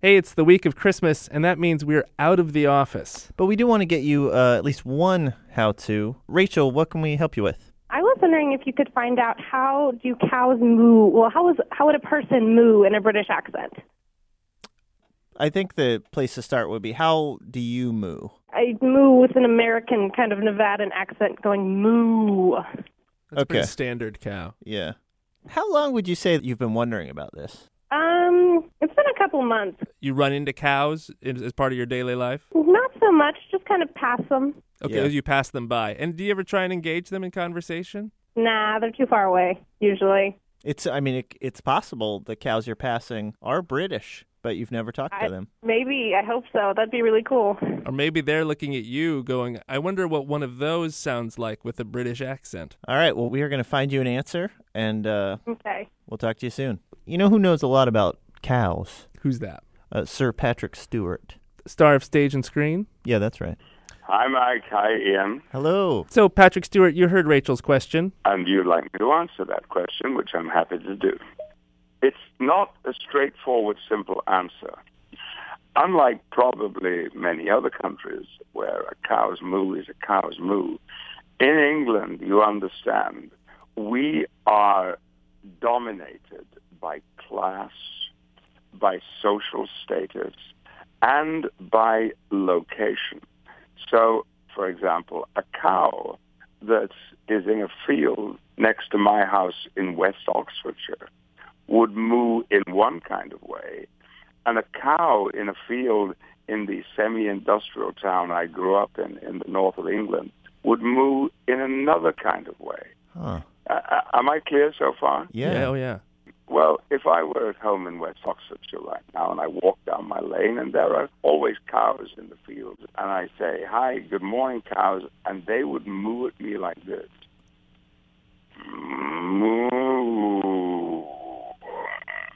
Hey, it's the week of Christmas, and that means we're out of the office. But we do want to get you uh, at least one how to. Rachel, what can we help you with? I was wondering if you could find out how do cows moo? Well, how is how would a person moo in a British accent? I think the place to start would be how do you moo? I moo with an American kind of Nevadan accent, going moo. That's Okay. pretty standard cow. Yeah. How long would you say that you've been wondering about this? It's been a couple months. You run into cows as as part of your daily life? Not so much, just kind of pass them. Okay, Yeah. as you pass them by. And do you ever try and engage them in conversation? Nah, they're too far away usually. It's I mean it, it's possible the cows you're passing are British, but you've never talked I, to them. maybe I hope so. That'd be really cool. Or maybe they're looking at you going, I wonder what one of those sounds like with a British accent. All right, well we are going to find you an answer and uh, Okay. we'll talk to you soon. You know who knows a lot about cows? Who's that? Uh, Sir Patrick Stewart. Star of stage and screen? Yeah, that's right. Hi, Mike. Hi, Ian. Hello. So, Patrick Stewart, you heard Rachel's question. And you'd like me to answer that question, which I'm happy to do. It's not a straightforward, simple answer. Unlike probably many other countries where a cow's moo is a cow's moo, in England, you understand, we are dominated by class, by social status, and by location. So, for example, a cow that is in a field next to my house in West Oxfordshire would moo in one kind of way, and a cow in a field in the semi-industrial town I grew up in, in the north of England, would moo in another kind of way. Huh. Uh, am I clear so far? Yeah. oh, yeah. Well, if I were at home in West Oxfordshire right now and I walk down my lane and there are always cows in the fields and I say, hi, good morning, cows, and they would moo at me like this. Moo.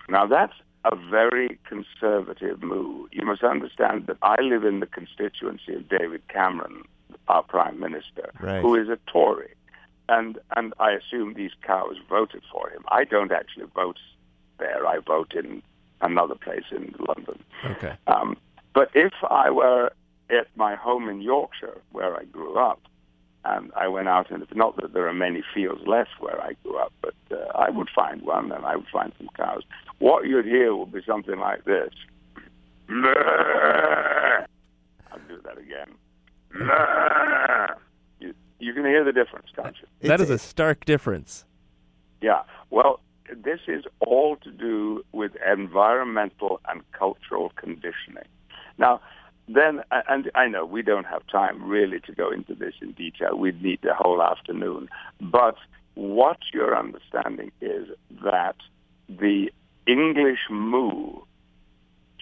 Now that's a very conservative moo. You must understand that I live in the constituency of David Cameron, our Prime Minister, Right. who is a Tory and and I assume these cows voted for him. I don't actually vote there. I vote in another place in London. Okay. Um, but if I were at my home in Yorkshire, where I grew up, and I went out, and it's not that there are many fields left where I grew up, but uh, I would find one, and I would find some cows. What you'd hear would be something like this. I'll do that again. You, you can hear the difference, can't you? That is a stark difference. Yeah. Well, this is all to do with environmental and cultural conditioning. Now, then, and I know we don't have time really to go into this in detail. We'd need the whole afternoon. But what you're understanding is that the English moo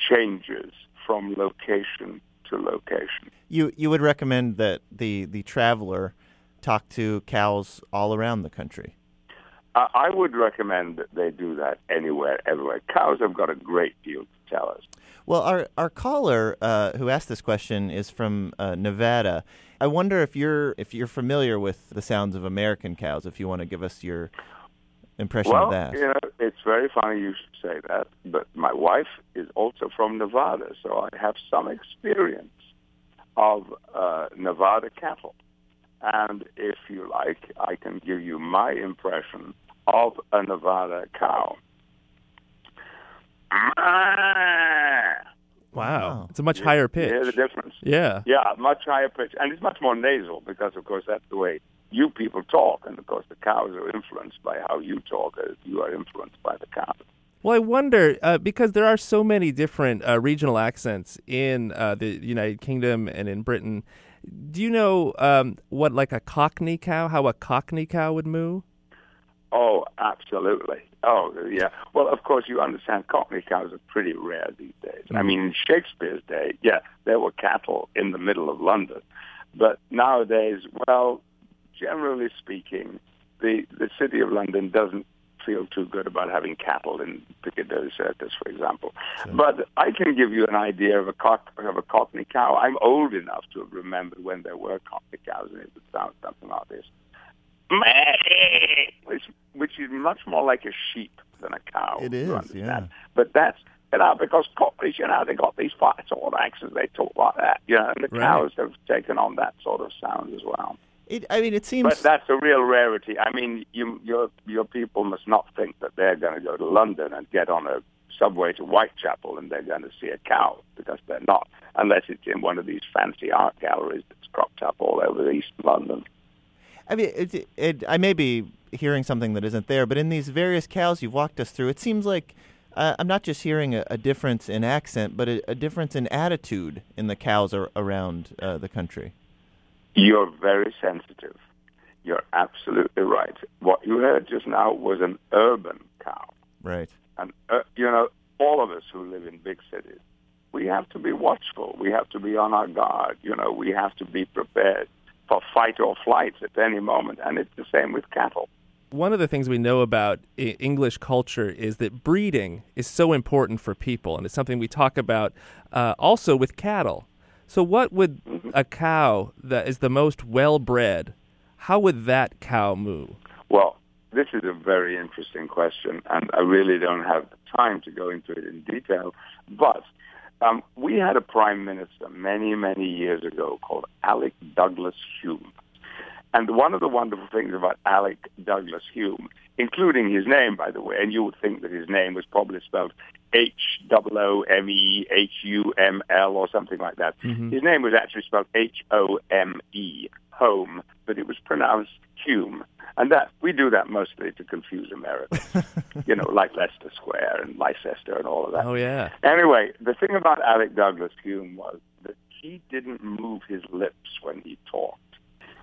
changes from location to location. You you would recommend that the the traveler talk to cows all around the country. I I would recommend that they do that anywhere, everywhere. Cows have got a great deal to tell us. Well, our our caller uh, who asked this question is from uh, Nevada. I wonder if you're if you're familiar with the sounds of American cows. If you want to give us your impression well, of that. you know, it's very funny you should say that, but my wife is also from Nevada, so I have some experience of uh, Nevada cattle. And if you like, I can give you my impression of a Nevada cow. Wow. Wow. It's a much higher You pitch. hear the difference? Yeah. Yeah, much higher pitch, and it's much more nasal because, of course, that's the way you people talk, and of course, the cows are influenced by how you talk, as you are influenced by the cows. Well, I wonder uh, because there are so many different uh, regional accents in uh, the United Kingdom and in Britain. Do you know um, what, like a Cockney cow, how a Cockney cow would moo? Oh, absolutely. Oh, yeah. Well, of course, you understand Cockney cows are pretty rare these days. I mean, in Shakespeare's day, yeah, there were cattle in the middle of London. But nowadays, well, generally speaking, the, the city of London doesn't feel too good about having cattle in Piccadilly Circus, uh, for example. But I can give you an idea of a cock, of a Cockney cow. I'm old enough to have remembered when there were Cockney cows, and it would sound something like this which which is much more like a sheep than a cow. It is, yeah. But that's You know, because Scottish, you know, they got these fat sort of accents. They talk like that. You know, and the Right. cows have taken on that sort of sound as well. It, I mean, it seems. But that's a real rarity. I mean, you, your your people must not think that they're going to go to London and get on a subway to Whitechapel and they're going to see a cow because they're not, unless it's in one of these fancy art galleries that's cropped up all over East London. I mean, it, it, I may be hearing something that isn't there, but in these various cows you've walked us through, it seems like uh, I'm not just hearing a, a difference in accent, but a, a difference in attitude in the cows ar- around uh, the country. You're very sensitive. You're absolutely right. What you heard just now was an urban cow. Right. And, uh, you know, all of us who live in big cities, we have to be watchful. We have to be on our guard. You know, we have to be prepared for fight or flight at any moment. And it's the same with cattle. One of the things we know about English culture is that breeding is so important for people, and it's something we talk about uh, also with cattle. So, what would a cow that is the most well bred? How would that cow moo? Well, this is a very interesting question, and I really don't have time to go into it in detail. But um, we had a prime minister many, many years ago called Alec Douglas Hume. And one of the wonderful things about Alec Douglas Hume, including his name, by the way, and you would think that his name was probably spelled H-O-O-M-E-H-U-M-L or something like that. Mm-hmm. His name was actually spelled H-O-M-E, home, but it was pronounced Hume. And that we do that mostly to confuse Americans, you know, like Leicester Square and Leicester and all of that. Oh yeah, Anyway, the thing about Alec Douglas Hume was that he didn't move his lips when he talked.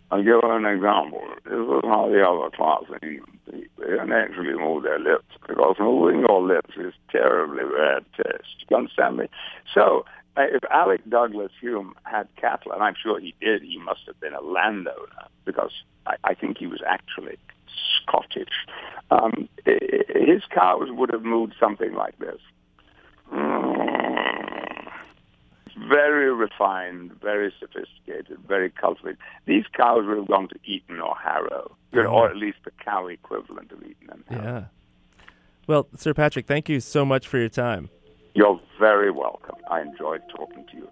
I'll give you an example. This is how the other class in England They actually move their lips because moving your lips is terribly bad taste. You understand me? So uh, if Alec Douglas Hume had cattle, and I'm sure he did, he must have been a landowner because I, I think he was actually Scottish. Um, his cows would have moved something like this. Very refined, very sophisticated, very cultivated. These cows would have gone to Eton or Harrow, you know, or at least the cow equivalent of Eton and Harrow. yeah. Well, Sir Patrick, thank you so much for your time. You're very welcome. I enjoyed talking to you.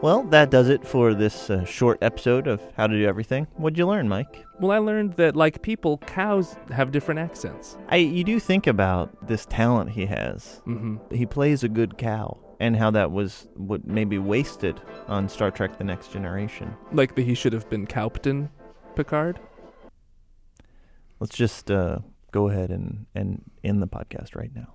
Well, that does it for this uh, short episode of How to Do Everything. What'd you learn, Mike? Well, I learned that like people, cows have different accents. I you do think about this talent he has. hmm He plays a good cow, and how that was what maybe wasted on Star Trek: The Next Generation. Like that he should have been Captain Picard. Let's just uh, go ahead and and end the podcast right now.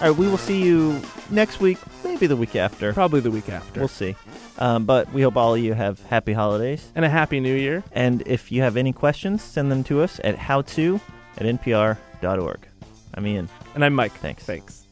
All right, we will see you next week, maybe the week after. Probably the week after. We'll see. Um, but we hope all of you have happy holidays. and a happy new year. And if you have any questions, send them to us at howto at npr.org. I'm Ian. And I'm Mike. Thanks. Thanks.